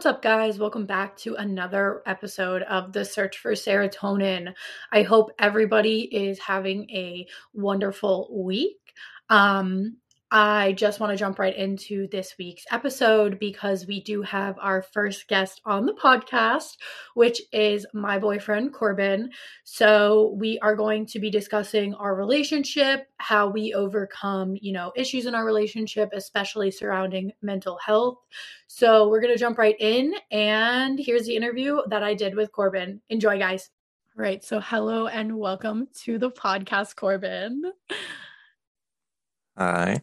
What's up, guys? Welcome back to another episode of the Search for Serotonin. I hope everybody is having a wonderful week. Um, I just want to jump right into this week's episode because we do have our first guest on the podcast, which is my boyfriend, Corbin. So, we are going to be discussing our relationship, how we overcome, you know, issues in our relationship, especially surrounding mental health. So, we're going to jump right in. And here's the interview that I did with Corbin. Enjoy, guys. All right. So, hello and welcome to the podcast, Corbin. Hi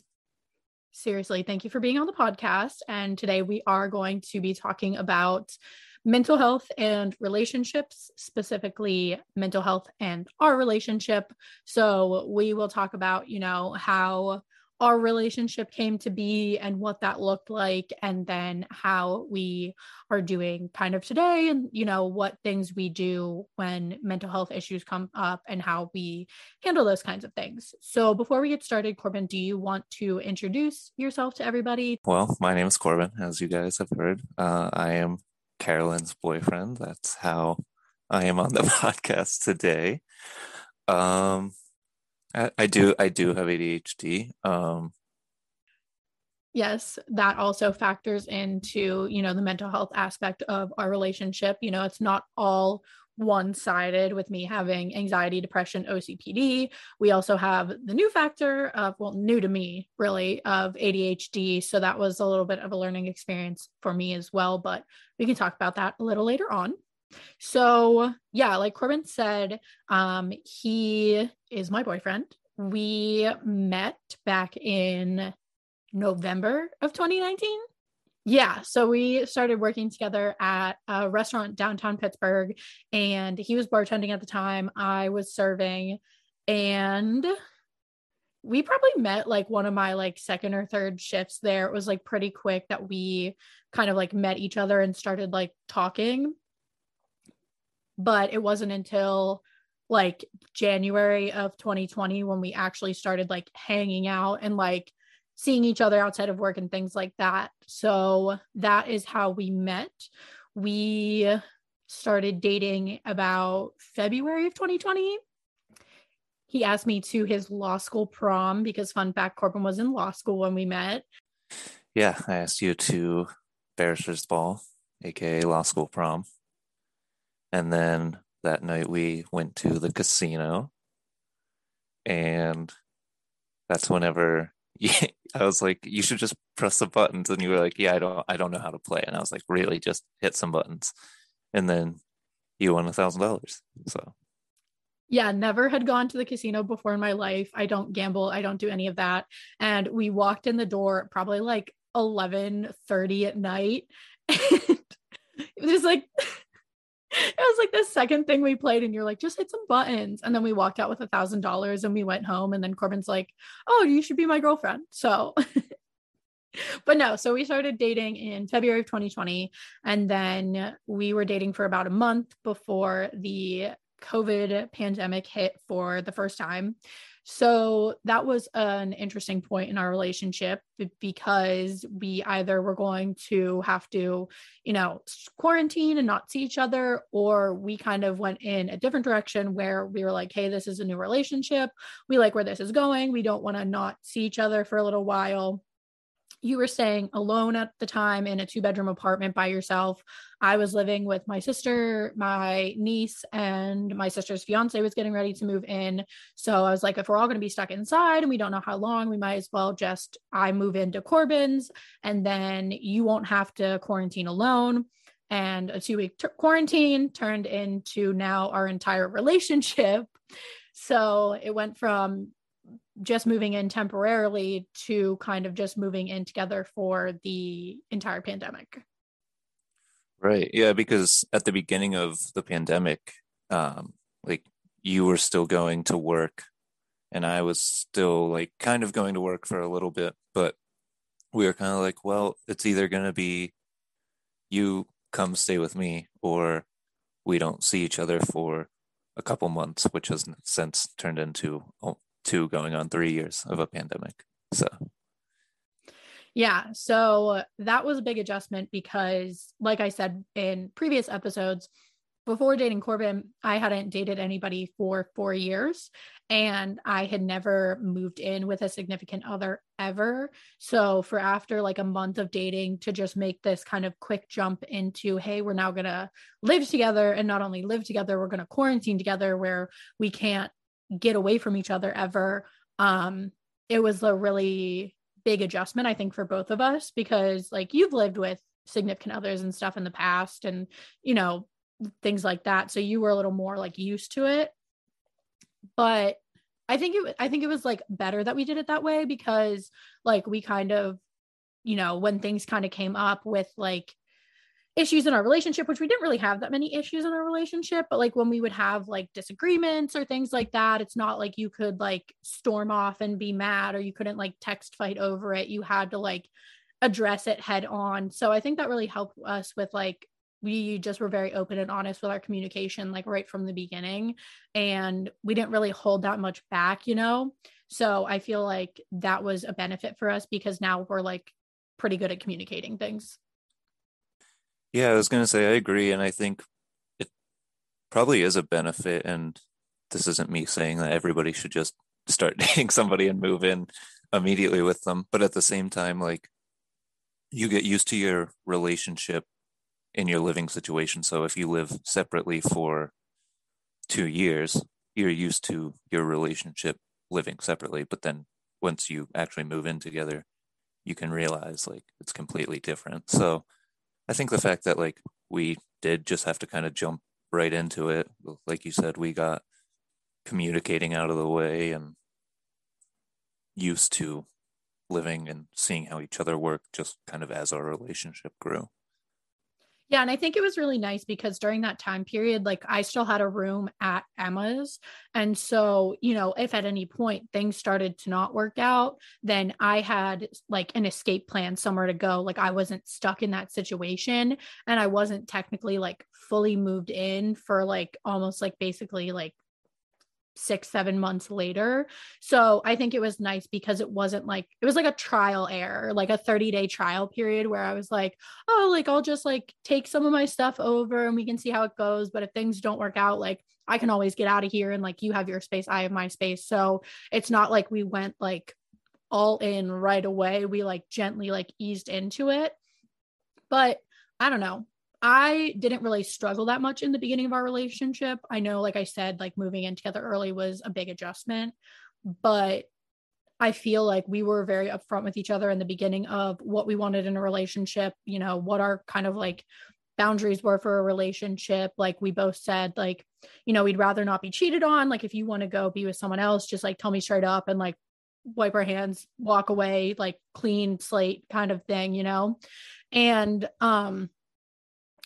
seriously, thank you for being on the podcast. And today we are going to be talking about mental health and relationships, specifically mental health and our relationship. So we will talk about, you know, how our relationship came to be and what that looked like and then how we are doing kind of today and you know what things we do when mental health issues come up and how we handle those kinds of things. So before we get started corbin do you want to introduce yourself to everybody? Well my name is corbin as you guys have heard. Uh, i am carolyn's boyfriend. That's how i am on the podcast today. Um I, do I do have ADHD. Um. Yes that also factors into you know the mental health aspect of our relationship. You know it's not all one sided with me having anxiety depression ocpd we also have the new factor of well new to me really of adhd so that was a little bit of a learning experience for me as well but we can talk about that a little later on so yeah, like Corbin said, um, he is my boyfriend. We met back in November of 2019. Yeah, so we started working together at a restaurant downtown Pittsburgh, and he was bartending at the time. I was serving, and we probably met like one of my like second or third shifts there. It was like pretty quick that we kind of like met each other and started like talking but it wasn't until like January of 2020 when we actually started like hanging out and like seeing each other outside of work and things like that. So that is how we met. We started dating about February of 2020. He asked me to his law school prom because fun fact Corbin was in law school when we met. Yeah, I asked you to Barrister's Ball, aka law school prom. And then that night we went to the casino. And that's whenever I was like, you should just press the buttons. And you were like, yeah, I don't, I don't know how to play. And I was like, really, just hit some buttons. And then you won a thousand dollars. So yeah never had gone to the casino before in my life i don't gamble i don't do any of that and we walked in the door probably like 11 30 at night and it was just like it was like the second thing we played and you're like just hit some buttons. And then we walked out with a thousand dollars and we went home and then corbin's like oh you should be my girlfriend. So but no so we started dating in february of 2020 and then we were dating for about a month before the covid pandemic hit for the first time so that was an interesting point in our relationship because we either were going to have to, you know, quarantine and not see each other, or we kind of went in a different direction where we were like, hey, this is a new relationship. We like where this is going. We don't want to not see each other for a little while you were staying alone at the time in a two bedroom apartment by yourself. I was living with my sister, my niece, and my sister's fiance was getting ready to move in. So I was like, if we're all going to be stuck inside and we don't know how long, we might as well just I move into Corbin's and then you won't have to quarantine alone. And a two week t- quarantine turned into now our entire relationship. So it went from just moving in temporarily to kind of just moving in together for the entire pandemic. Right. Yeah, because at the beginning of the pandemic, um, like you were still going to work and I was still like kind of going to work for a little bit, but we were kind of like, well, it's either going to be you come stay with me or we don't see each other for a couple months, which has since turned into two going on three years of a pandemic. So, Yeah. So that was a big adjustment because, like I said in previous episodes, before dating Corbin, I hadn't dated anybody for four years and I had never moved in with a significant other ever. So, for after like a month of dating to just make this kind of quick jump into, hey, we're now going to live together and not only live together, we're going to quarantine together where we can't get away from each other ever. Um, it was a really big adjustment, I think, for both of us because like you've lived with significant others and stuff in the past and, you know, things like that. So you were a little more like used to it. But I think it I think it was like better that we did it that way because like we kind of, you know, when things kind of came up with like issues in our relationship, which we didn't really have that many issues in our relationship, but like when we would have like disagreements or things like that, it's not like you could like storm off and be mad or you couldn't like text fight over it. You had to like address it head on. So I think that really helped us with like we just were very open and honest with our communication like right from the beginning and we didn't really hold that much back you know so i feel like that was a benefit for us because now we're like pretty good at communicating things yeah, I was going to say I agree, and I think it probably is a benefit. And this isn't me saying that everybody should just start dating somebody and move in immediately with them, but at the same time, like you get used to your relationship in your living situation. So if you live separately for two years, you're used to your relationship living separately. But then once you actually move in together, you can realize like it's completely different. So I think the fact that like we did just have to kind of jump right into it, like you said, we got communicating out of the way and used to living and seeing how each other work just kind of as our relationship grew. Yeah, and I think it was really nice because during that time period, like I still had a room at Emma's. And so, you know, if at any point things started to not work out, then I had like an escape plan somewhere to go. Like I wasn't stuck in that situation and I wasn't technically like fully moved in for like almost like basically like six, seven months later. So I think it was nice because it wasn't like, it was like a trial error, like a 30 day trial period where I was like, oh, like I'll just like take some of my stuff over and we can see how it goes. But if things don't work out, like I can always get out of here and like you have your space, I have my space. So it's not like we went like all in right away. We like gently like eased into it. But I don't know. I didn't really struggle that much in the beginning of our relationship. I know, like I said, like moving in together early was a big adjustment, but I feel like we were very upfront with each other in the beginning of what we wanted in a relationship, you know, what our kind of like boundaries were for a relationship. Like we both said, like, you know, we'd rather not be cheated on. Like if you want to go be with someone else, just like tell me straight up and like wipe our hands, walk away, like clean slate kind of thing, you know? And um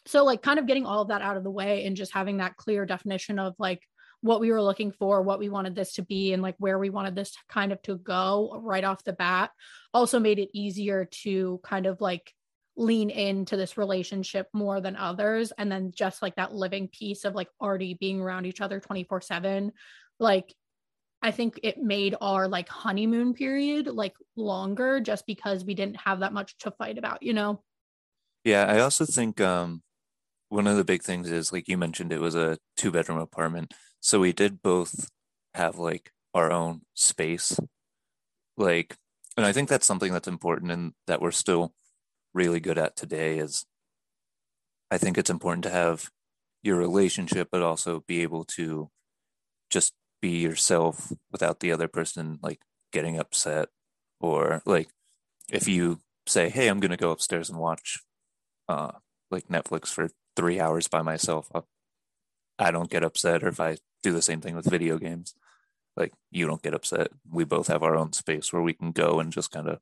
so like kind of getting all of that out of the way and just having that clear definition of like what we were looking for what we wanted this to be and like where we wanted this kind of to go right off the bat also made it easier to kind of like lean into this relationship more than others. And then just like that living piece of like already being around each other 24 7 like i think it made our like honeymoon period like longer just because we didn't have that much to fight about you know? Yeah i also think um one of the big things is like you mentioned it was a two bedroom apartment. So we did both have like our own space. Like and i think that's something that's important and that we're still really good at today is i think it's important to have your relationship but also be able to just be yourself without the other person like getting upset or like if you say hey i'm going to go upstairs and watch uh like netflix for three hours by myself, I'll, don't get upset. Or if I do the same thing with video games, like you don't get upset. We both have our own space where we can go and just kind of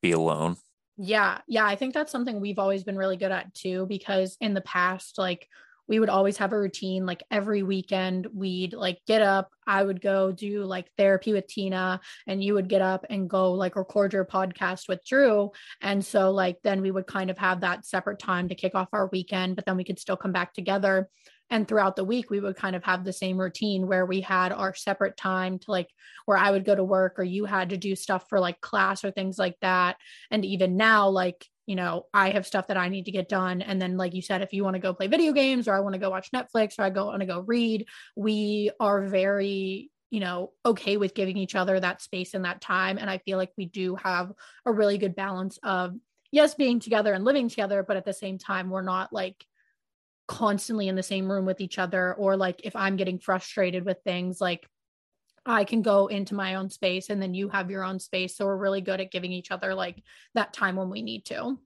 be alone. Yeah. Yeah. I think that's something we've always been really good at too, because in the past, like we would always have a routine like every weekend we'd like get up i would go do like therapy with tina and you would get up and go like record your podcast with drew. And so like then we would kind of have that separate time to kick off our weekend but then we could still come back together. And throughout the week we would kind of have the same routine where we had our separate time to like where i would go to work or you had to do stuff for like class or things like that. And even now like you know i have stuff that i need to get done. And then like you said if you want to go play video games or i want to go watch netflix or i go want to go read we are very you know okay with giving each other that space and that time. And i feel like we do have a really good balance of yes being together and living together but at the same time we're not like constantly in the same room with each other. Or like if i'm getting frustrated with things like i can go into my own space and then you have your own space. So we're really good at giving each other like that time when we need to.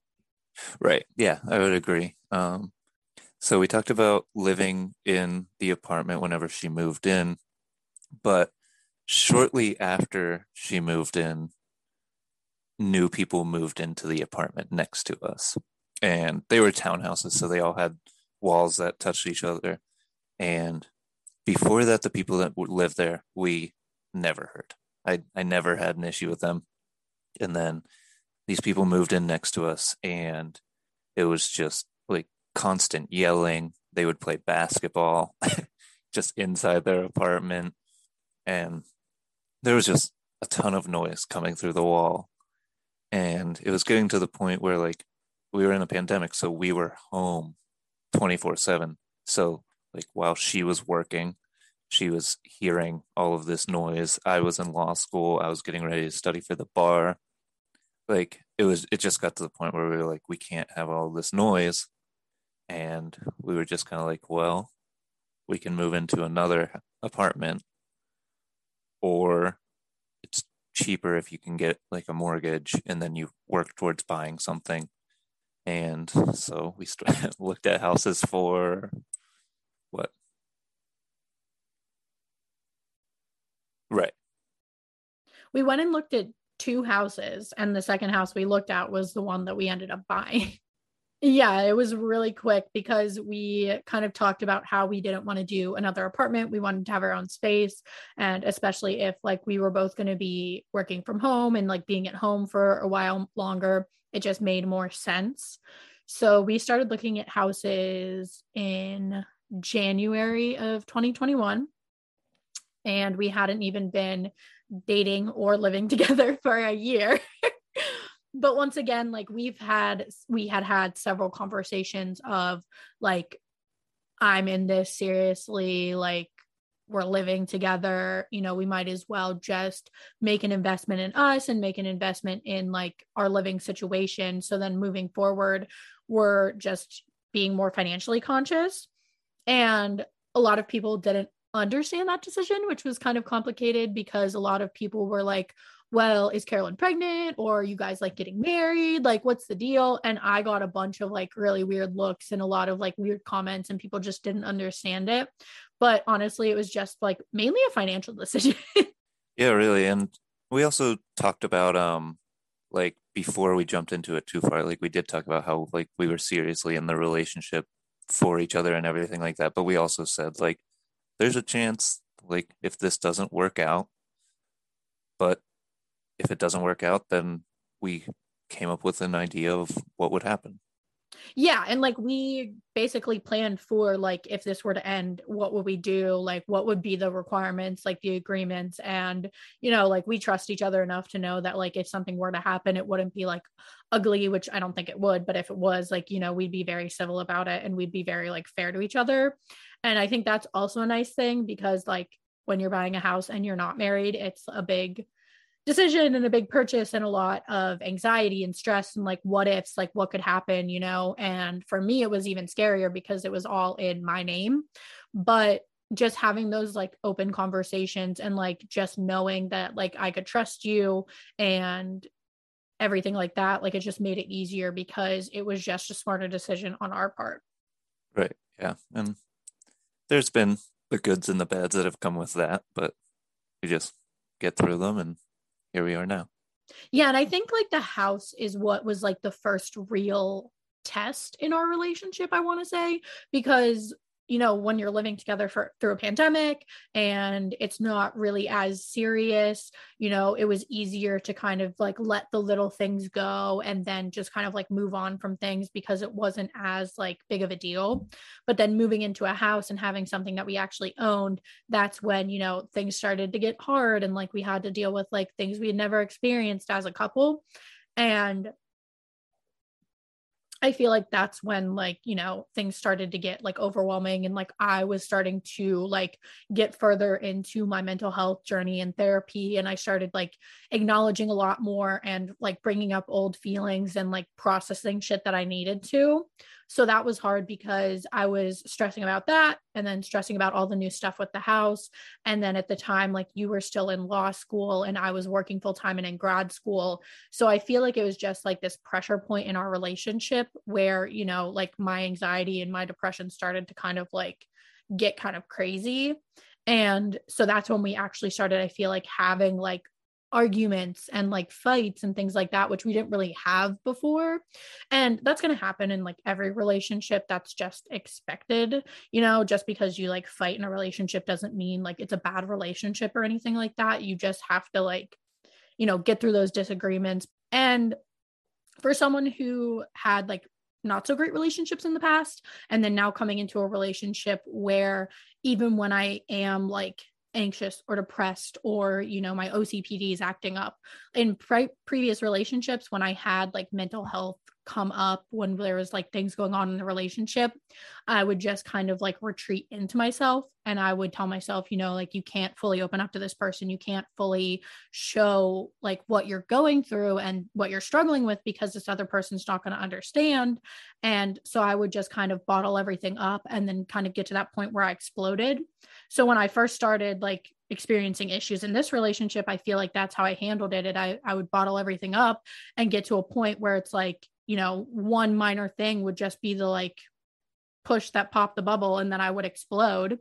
Right. Yeah i would agree. Um so we talked about living in the apartment whenever she moved in but shortly after she moved in new people moved into the apartment next to us. And they were townhouses so they all had walls that touched each other. And before that, the people that lived there, we never heard. I, I never had an issue with them. And then these people moved in next to us, and it was just like constant yelling. They would play basketball just inside their apartment. And there was just a ton of noise coming through the wall. And it was getting to the point where, like, we were in a pandemic, so we were home 24 7. So, like, while she was working, she was hearing all of this noise. I was in law school. I was getting ready to study for the bar. Like, it was, it just got to the point where we were like, we can't have all this noise. And we were just kind of like, well, we can move into another apartment or it's cheaper if you can get like a mortgage and then you work towards buying something and so we st- looked at houses for what? Right. We went and looked at two houses, and the second house we looked at was the one that we ended up buying. yeah, it was really quick because we kind of talked about how we didn't want to do another apartment. We wanted to have our own space. And especially if like we were both going to be working from home and like being at home for a while longer, it just made more sense. So we started looking at houses in January of 2021. And we hadn't even been dating or living together for a year. but once again, like we've had, we had had several conversations of like, I'm in this seriously, like, we're living together. You know we might as well just make an investment in us and make an investment in like our living situation. So then moving forward we're just being more financially conscious. And a lot of people didn't understand that decision which was kind of complicated because a lot of people were like well, is Carolyn pregnant or you guys like getting married? Like, what's the deal? And I got a bunch of like really weird looks and a lot of like weird comments, and people just didn't understand it. But honestly, it was just like mainly a financial decision. yeah, really. And we also talked about, um, like before we jumped into it too far, like we did talk about how like we were seriously in the relationship for each other and everything like that. But we also said, like, there's a chance, like, if this doesn't work out, but if it doesn't work out, then we came up with an idea of what would happen. Yeah, and like we basically planned for like if this were to end, what would we do? Like what would be the requirements, like the agreements and you know, like we trust each other enough to know that like if something were to happen, it wouldn't be like ugly, which I don't think it would, but if it was like, you know, we'd be very civil about it and we'd be very like fair to each other. And I think that's also a nice thing because like when you're buying a house and you're not married, it's a big decision and a big purchase and a lot of anxiety and stress and like what ifs like what could happen you know? And for me it was even scarier because it was all in my name. But just having those like open conversations and like just knowing that like I could trust you and everything like that like it just made it easier because it was just a smarter decision on our part. Right. Yeah. And there's been the goods and the bads that have come with that but we just get through them and here we are now. Yeah, and I think like the house is what was like the first real test in our relationship, I want to say, because you know, when you're living together for through a pandemic and it's not really as serious, you know, it was easier to kind of like let the little things go and then just kind of like move on from things because it wasn't as like big of a deal. But then moving into a house and having something that we actually owned, that's when, you know, things started to get hard and like we had to deal with like things we had never experienced as a couple. And I feel like that's when like, you know, things started to get like overwhelming and like I was starting to like get further into my mental health journey and therapy and I started like acknowledging a lot more and like bringing up old feelings and like processing shit that I needed to. So that was hard because I was stressing about that and then stressing about all the new stuff with the house. And then at the time, like you were still in law school and I was working full time and in grad school. So I feel like it was just like this pressure point in our relationship where, you know, like my anxiety and my depression started to kind of like get kind of crazy. And so that's when we actually started, I feel like having like arguments and like fights and things like that which we didn't really have before. And that's going to happen in like every relationship that's just expected you know? Just because you like fight in a relationship doesn't mean like it's a bad relationship or anything like that. You just have to like you know get through those disagreements. And for someone who had like not so great relationships in the past and then now coming into a relationship where even when i am like anxious or depressed or you know my OCPD is acting up. In pre- previous relationships when I had like mental health come up when there was like things going on in the relationship, I would just kind of like retreat into myself and I would tell myself, you know, like you can't fully open up to this person. You can't fully show like what you're going through and what you're struggling with because this other person's not going to understand. And so I would just kind of bottle everything up and then kind of get to that point where I exploded. So when I first started like experiencing issues in this relationship, I feel like that's how I handled it. And I, I would bottle everything up and get to a point where it's like, you know, one minor thing would just be the like push that popped the bubble and then I would explode.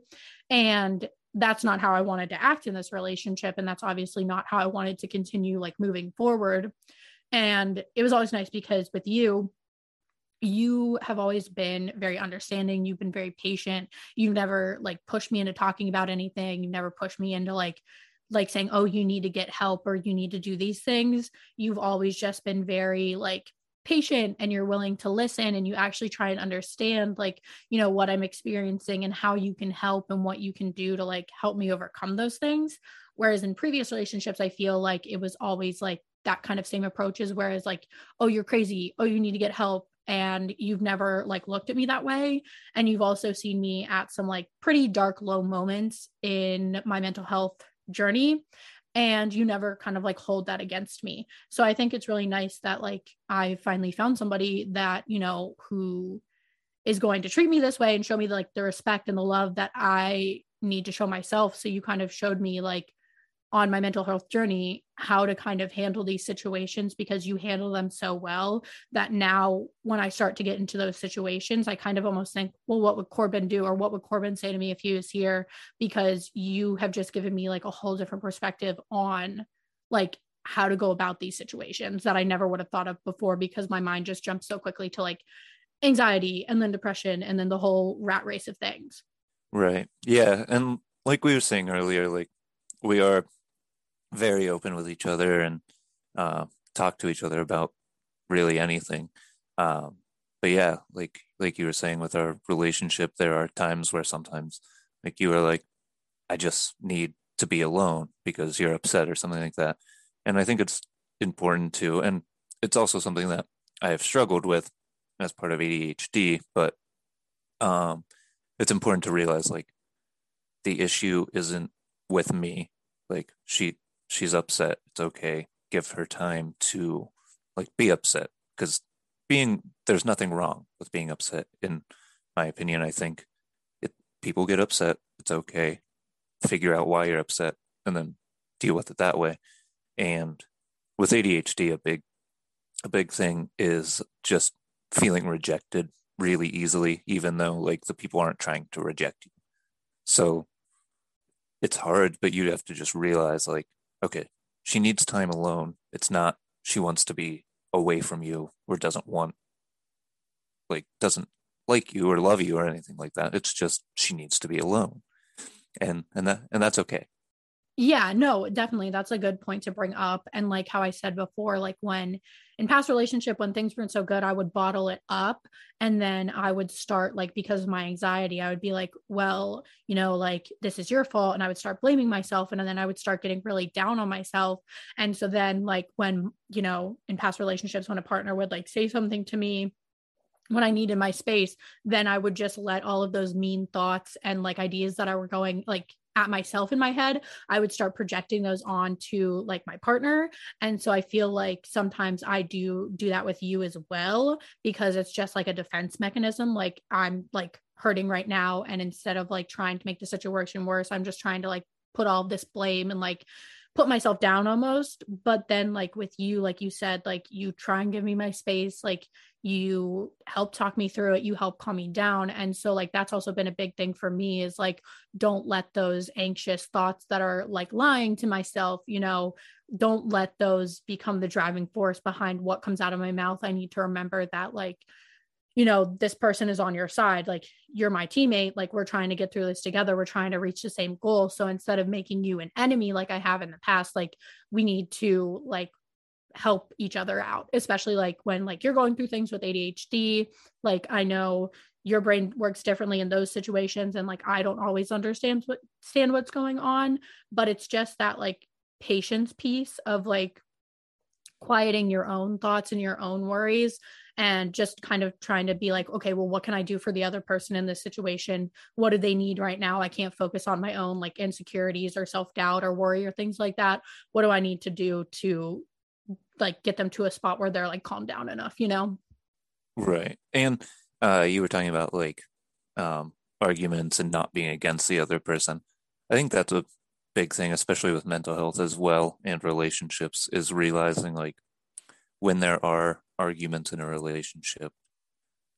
And that's not how I wanted to act in this relationship. And that's obviously not how I wanted to continue like moving forward. And it was always nice because with you, you have always been very understanding. You've been very patient. You've never like pushed me into talking about anything. You've never pushed me into like, like saying, oh, you need to get help or you need to do these things. You've always just been very like patient and you're willing to listen and you actually try and understand like you know what i'm experiencing and how you can help and what you can do to like help me overcome those things. Whereas in previous relationships i feel like it was always like that kind of same approaches whereas like oh you're crazy. Oh you need to get help. And you've never like looked at me that way. And you've also seen me at some like pretty dark low moments in my mental health journey and you never kind of like hold that against me. So i think it's really nice that like i finally found somebody that you know who is going to treat me this way and show me like the respect and the love that i need to show myself. So you kind of showed me like on my mental health journey how to kind of handle these situations because you handle them so well that now when I start to get into those situations, I kind of almost think, well, what would Corbin do? Or what would Corbin say to me if he was here? Because you have just given me like a whole different perspective on like how to go about these situations that I never would have thought of before because my mind just jumped so quickly to like anxiety and then depression and then the whole rat race of things. Right. Yeah. And like we were saying earlier, like we are very open with each other and uh, talk to each other about really anything. Um, but yeah, like like you were saying with our relationship, there are times where sometimes like you are like, I just need to be alone because you're upset or something like that. And I think it's important too. And it's also something that I have struggled with as part of ADHD, but um, it's important to realize like the issue isn't with me. Like she she's upset. It's okay. Give her time to like be upset because being there's nothing wrong with being upset in my opinion. I think it people get upset. It's okay. Figure out why you're upset and then deal with it that way. And with ADHD, a big a big thing is just feeling rejected really easily, even though like the people aren't trying to reject you. So it's hard, but you have to just realize like okay, she needs time alone. It's not she wants to be away from you or doesn't want like doesn't like you or love you or anything like that. It's just she needs to be alone. And and that and that's okay. Yeah, no, definitely. That's a good point to bring up. And like how I said before, like when in past relationship, when things weren't so good, I would bottle it up. And then I would start like because of my anxiety, I would be like, well, you know, like this is your fault. And I would start blaming myself. And then I would start getting really down on myself. And so then like when, you know, in past relationships, when a partner would like say something to me when I needed my space, then I would just let all of those mean thoughts and like ideas that I were going like at myself in my head, I would start projecting those on to like my partner. And so I feel like sometimes I do do that with you as well because it's just like a defense mechanism. Like I'm like hurting right now. And instead of like trying to make the situation worse, I'm just trying to like put all this blame and like put myself down almost but then like with you like you said like you try and give me my space like you help talk me through it you help calm me down. And so like that's also been a big thing for me is like don't let those anxious thoughts that are like lying to myself you know don't let those become the driving force behind what comes out of my mouth. I need to remember that like you know this person is on your side like you're my teammate like we're trying to get through this together we're trying to reach the same goal. So instead of making you an enemy like i have in the past like we need to like help each other out especially like when like you're going through things with ADHD like I know your brain works differently in those situations and like I don't always understand what stand what's going on but it's just that like patience piece of like quieting your own thoughts and your own worries and just kind of trying to be like okay well what can i do for the other person in this situation? What do they need right now? I can't focus on my own like insecurities or self-doubt or worry or things like that. What do i need to do to like get them to a spot where they're like calm down enough you know? Right. And uh you were talking about like um arguments and not being against the other person. I think that's a big thing especially with mental health as well and relationships is realizing like when there are arguments in a relationship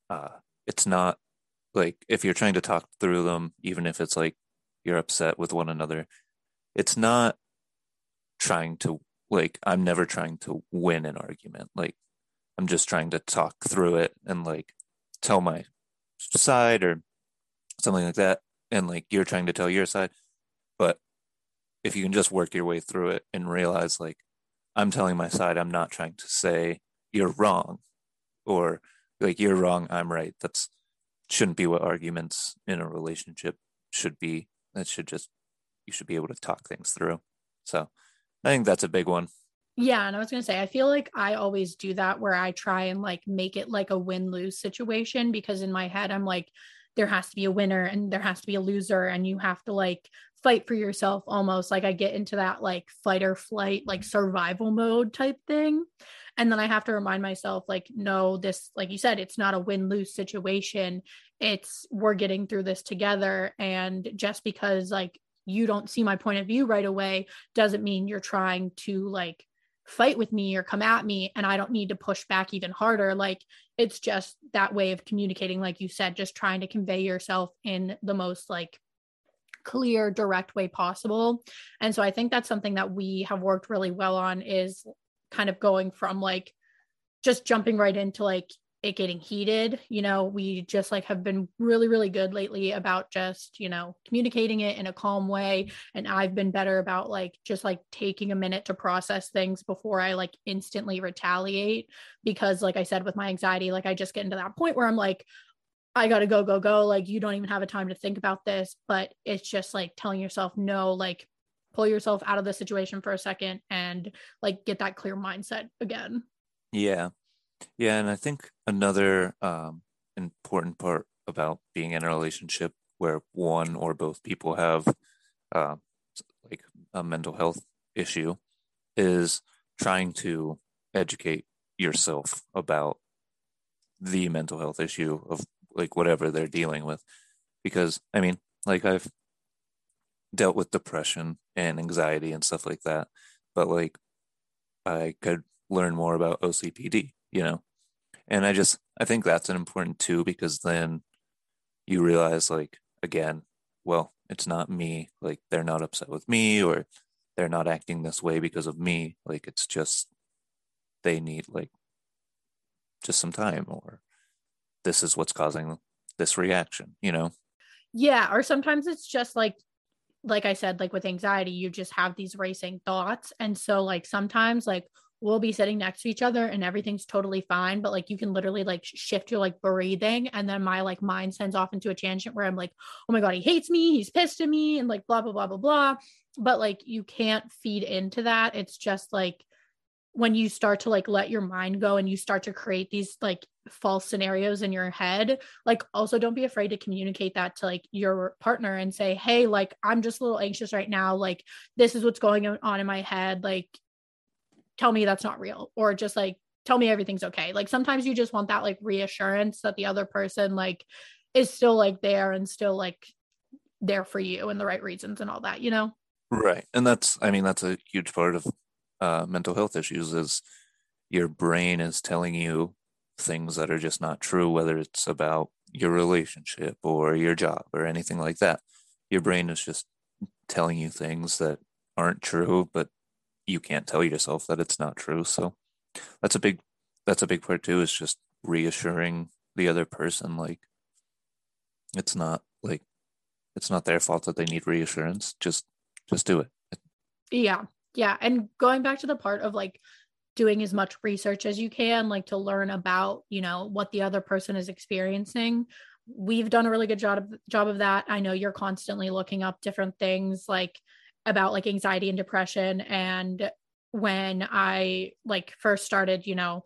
uh it's not like if you're trying to talk through them even if it's like you're upset with one another it's not trying to like i'm never trying to win an argument. Like i'm just trying to talk through it and like tell my side or something like that. And like you're trying to tell your side but if you can just work your way through it and realize like i'm telling my side i'm not trying to say you're wrong or like you're wrong i'm right that's shouldn't be what arguments in a relationship should be that should just you should be able to talk things through so I think that's a big one. Yeah. And I was going to say, I feel like I always do that where I try and like make it like a win lose situation because in my head, I'm like, there has to be a winner and there has to be a loser and you have to like fight for yourself almost like I get into that like fight or flight, like survival mode type thing. And then I have to remind myself, like, no, this, like you said, it's not a win lose situation. It's we're getting through this together. And just because like you don't see my point of view right away doesn't mean you're trying to like fight with me or come at me and I don't need to push back even harder. Like it's just that way of communicating, like you said, just trying to convey yourself in the most like clear, direct way possible. And so I think that's something that we have worked really well on is kind of going from like just jumping right into like it getting heated you know we just like have been really really good lately about just you know communicating it in a calm way and i've been better about like just like taking a minute to process things before i like instantly retaliate because like i said with my anxiety like i just get into that point where i'm like I got to go, go, go. Like, you don't even have a time to think about this. But it's just like telling yourself, no, like, pull yourself out of the situation for a second and like get that clear mindset again. Yeah. Yeah, and I think another um, important part about being in a relationship where one or both people have uh, like a mental health issue is trying to educate yourself about the mental health issue of like whatever they're dealing with. Because i mean like i've dealt with depression and anxiety and stuff like that but like i could learn more about ocpd you know and i just i think that's an important too because then you realize like again well it's not me like they're not upset with me or they're not acting this way because of me like it's just they need like just some time or this is what's causing this reaction, you know? Yeah. Or sometimes it's just like, like I said, like with anxiety, you just have these racing thoughts. And so, like, sometimes, like, we'll be sitting next to each other and everything's totally fine. But like you can literally like shift your like breathing. And then my like mind sends off into a tangent where i'm like oh my god he hates me. He's pissed at me. And like blah blah blah blah blah. But like you can't feed into that. It's just like when you start to like let your mind go and you start to create these like false scenarios in your head like also don't be afraid to communicate that to like your partner and say hey like i'm just a little anxious right now. Like this is what's going on in my head. Like tell me that's not real or just like tell me everything's okay. Like sometimes you just want that like reassurance that the other person like is still like there and still like there for you and the right reasons and all that you know? Right. And that's i mean that's a huge part of uh, mental health issues is your brain is telling you things that are just not true whether it's about your relationship or your job or anything like that. Your brain is just telling you things that aren't true but you can't tell yourself that it's not true. So that's a big that's a big part too is just reassuring the other person like it's not like it's not their fault that they need reassurance. Just just do it. Yeah. Yeah. And going back to the part of like doing as much research as you can, like to learn about, you know, what the other person is experiencing. We've done a really good job of, job of that. I know you're constantly looking up different things like about like anxiety and depression and when i like first started you know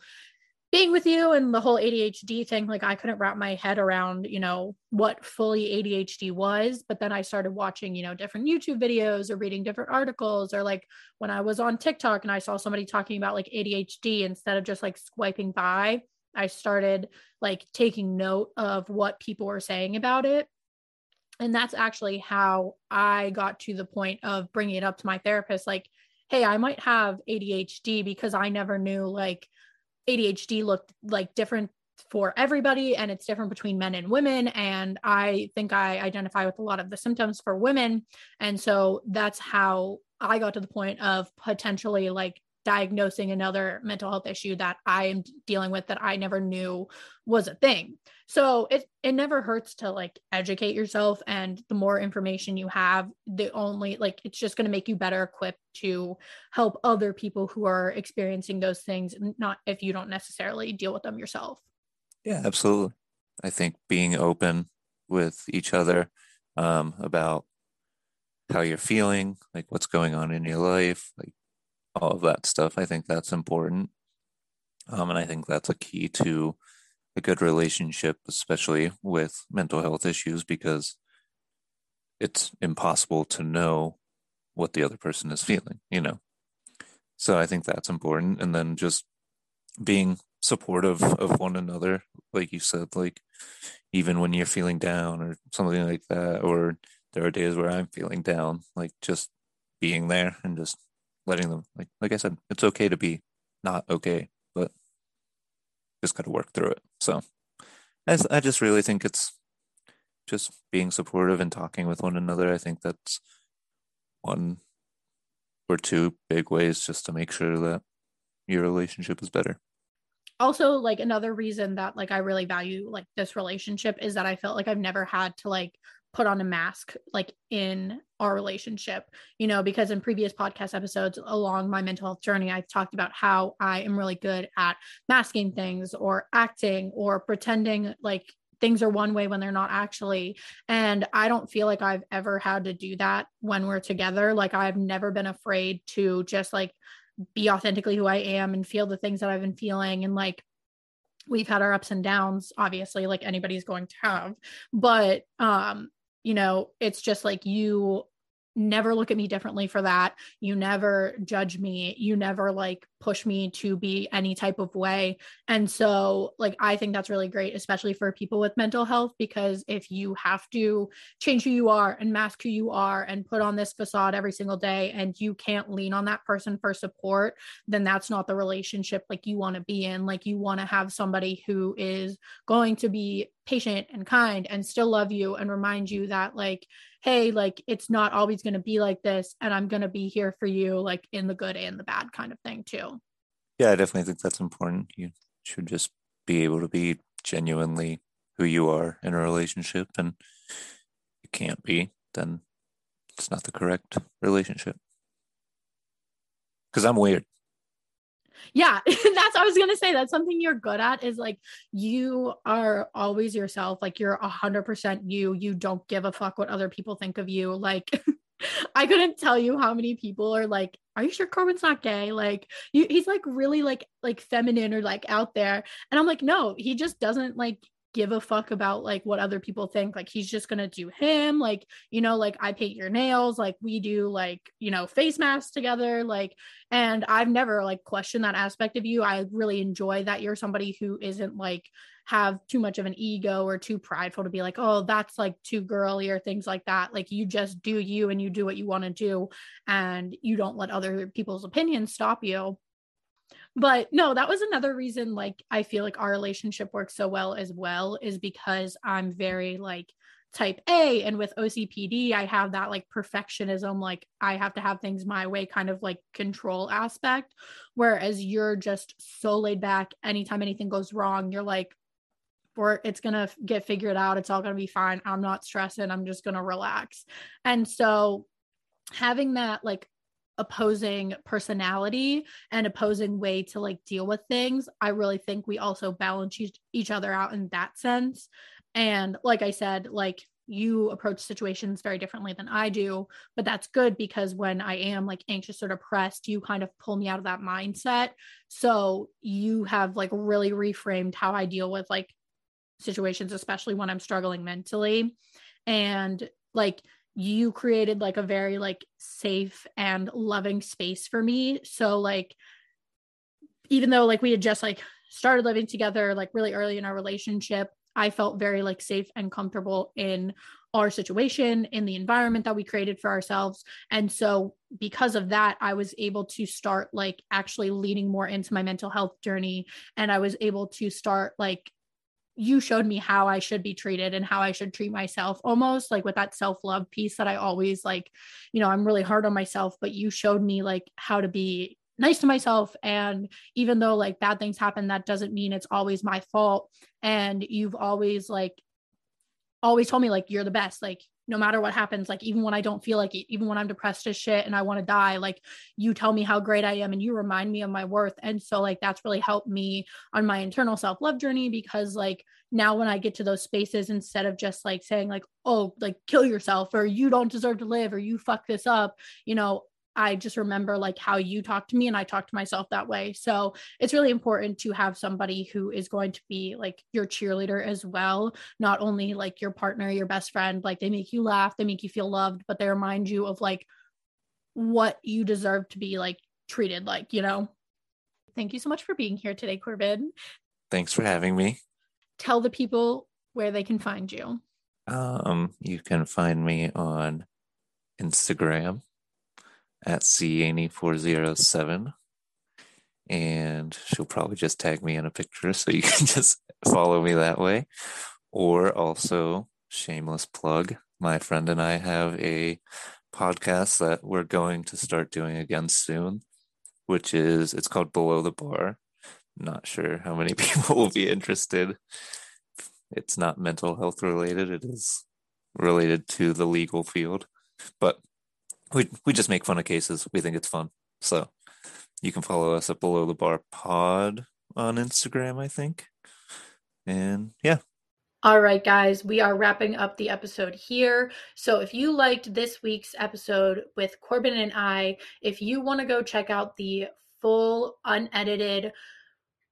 being with you and the whole ADHD thing, like I couldn't wrap my head around, you know, what fully ADHD was. But then I started watching, you know, different YouTube videos or reading different articles, or like when I was on TikTok and I saw somebody talking about like ADHD instead of just like swiping by, I started like taking note of what people were saying about it and that's actually how I got to the point of bringing it up to my therapist like, hey, I might have ADHD because I never knew like ADHD looked like different for everybody and it's different between men and women. And i think i identify with a lot of the symptoms for women. And so that's how i got to the point of potentially like diagnosing another mental health issue that I am dealing with that I never knew was a thing. So it it never hurts to like educate yourself and the more information you have, the only like it's just going to make you better equipped to help other people who are experiencing those things not if you don't necessarily deal with them yourself. Yeah, absolutely. I think being open with each other um, about how you're feeling, like what's going on in your life, like all of that stuff. I think that's important. Um, and I think that's a key to a good relationship, especially with mental health issues, because it's impossible to know what the other person is feeling, you know? So I think that's important. And then just being supportive of one another, like you said, like even when you're feeling down or something like that, or there are days where I'm feeling down, like just being there and just letting them like like I said, it's okay to be not okay, but just got to work through it. So I, I just really think it's just being supportive and talking with one another. I think that's one or two big ways just to make sure that your relationship is better also like another reason that like i really value like this relationship is that i felt like i've never had to like put on a mask like in our relationship you know because in previous podcast episodes along my mental health journey i've talked about how i am really good at masking things or acting or pretending like things are one way when they're not actually. And i don't feel like i've ever had to do that when we're together. Like i've never been afraid to just like be authentically who i am and feel the things that i've been feeling. And like we've had our ups and downs obviously like anybody's going to have. But um you know, it's just like you never look at me differently for that. You never judge me. You never like push me to be any type of way. And so, like, I think that's really great, especially for people with mental health, because if you have to change who you are and mask who you are and put on this facade every single day and you can't lean on that person for support, then that's not the relationship like you want to be in. Like, you want to have somebody who is going to be patient and kind and still love you and remind you that, like, hey, like it's not always going to be like this. And I'm going to be here for you, like in the good and the bad kind of thing, too. Yeah, I definitely think that's important. You should just be able to be genuinely who you are in a relationship and you can't be, then it's not the correct relationship. Because I'm weird. Yeah, that's I was gonna say. That's something you're good at is like you are always yourself. Like you're a hundred percent you. You don't give a fuck what other people think of you. Like I couldn't tell you how many people are like, "Are you sure Corbin's not gay?" Like, you, he's like really like like feminine or like out there, and I'm like, no, he just doesn't like give a fuck about like what other people think. Like, he's just gonna do him. Like, you know, like I paint your nails. Like, we do like you know face masks together. Like, and I've never like questioned that aspect of you. I really enjoy that you're somebody who isn't like have too much of an ego or too prideful to be like, oh, that's like too girly or things like that. Like you just do you and you do what you want to do and you don't let other people's opinions stop you. But no, that was another reason like I feel like our relationship works so well as well is because I'm very like type A and with OCPD I have that like perfectionism like I have to have things my way kind of like control aspect whereas you're just so laid back anytime anything goes wrong you're like or it's going to get figured out. It's all going to be fine. I'm not stressing. I'm just going to relax. And so having that like opposing personality and opposing way to like deal with things, I really think we also balance each, each other out in that sense. And like I said, like you approach situations very differently than I do, but that's good because when I am like anxious or depressed, you kind of pull me out of that mindset. So you have like really reframed how I deal with like situations, especially when I'm struggling mentally. And like you created like a very like safe and loving space for me. So like even though like we had just like started living together like really early in our relationship, I felt very like safe and comfortable in our situation, in the environment that we created for ourselves. And so, because of that, I was able to start like actually leading more into my mental health journey. And I was able to start like you showed me how I should be treated and how I should treat myself almost like with that self-love piece that I always like you know I'm really hard on myself but you showed me like how to be nice to myself. And even though like bad things happen that doesn't mean it's always my fault. And you've always like always told me like you're the best. Like no matter what happens like even when i don't feel like it even when i'm depressed as shit and i want to die like you tell me how great i am and you remind me of my worth. And so like that's really helped me on my internal self-love journey because like now when i get to those spaces instead of just like saying like oh like kill yourself or you don't deserve to live or you fuck this up you know I just remember like how you talk to me and I talk to myself that way. So it's really important to have somebody who is going to be like your cheerleader as well, not only like your partner, your best friend, like they make you laugh, they make you feel loved, but they remind you of like what you deserve to be like treated like, you know. Thank you so much for being here today, Corbin. Thanks for having me. Tell the people where they can find you. Um, you can find me on Instagram at Ciani407. And she'll probably just tag me in a picture so you can just follow me that way. Or also, shameless plug, my friend and I have a podcast that we're going to start doing again soon, which is it's called Below the Bar. Not sure how many people will be interested. It's not mental health related, it is related to the legal field. But we we just make fun of cases. We think it's fun. So you can follow us at Below the Bar Pod on Instagram, I think. And yeah. All right, guys, we are wrapping up the episode here. So if you liked this week's episode with Corbin and I, if you want to go check out the full unedited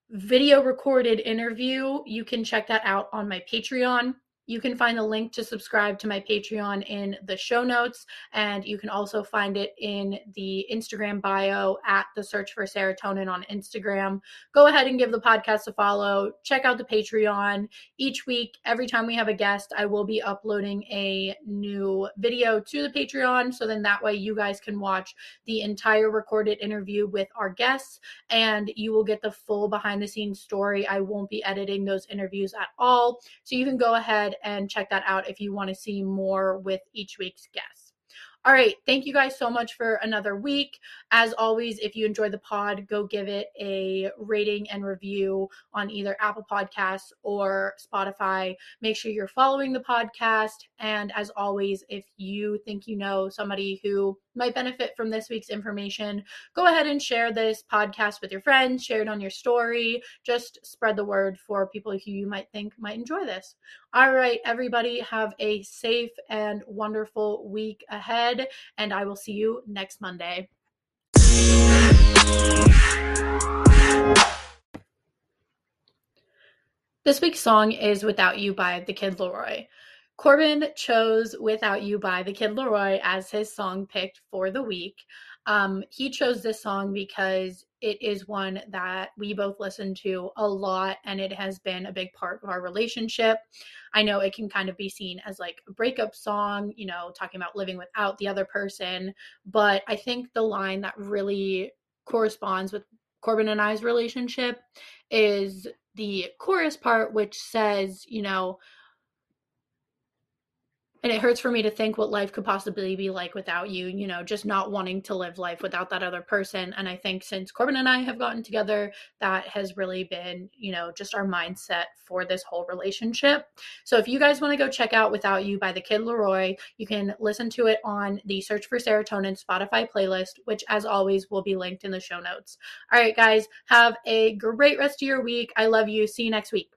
video recorded interview, you can check that out on my Patreon. You can find the link to subscribe to my Patreon in the show notes, and you can also find it in the Instagram bio at the search for serotonin on Instagram. Go ahead and give the podcast a follow. Check out the Patreon. Each week, every time we have a guest, I will be uploading a new video to the Patreon. So then that way you guys can watch the entire recorded interview with our guests and you will get the full behind the scenes story. I won't be editing those interviews at all. So you can go ahead and check that out if you want to see more with each week's guest. All right. Thank you guys so much for another week. As always, if you enjoy the pod, go give it a rating and review on either Apple Podcasts or Spotify. Make sure you're following the podcast. And as always, if you think you know somebody who might benefit from this week's information, go ahead and share this podcast with your friends, share it on your story. Just spread the word for people who you might think might enjoy this. All right, everybody, have a safe and wonderful week ahead, and I will see you next Monday. This week's song is Without You by The Kid LAROI. Corbin chose Without You by The Kid LAROI as his song picked for the week. Um, he chose this song because it is one that we both listen to a lot and it has been a big part of our relationship. I know it can kind of be seen as like a breakup song, you know, talking about living without the other person. But I think the line that really corresponds with Corbin and I's relationship is the chorus part, which says, you know, and it hurts for me to think what life could possibly be like without you you know just not wanting to live life without that other person. And i think since corbin and i have gotten together that has really been you know just our mindset for this whole relationship. So if you guys want to go check out without you by the kid laroi you can listen to it on the search for serotonin spotify playlist which as always will be linked in the show notes. All right guys have a great rest of your week. I love you. See you next week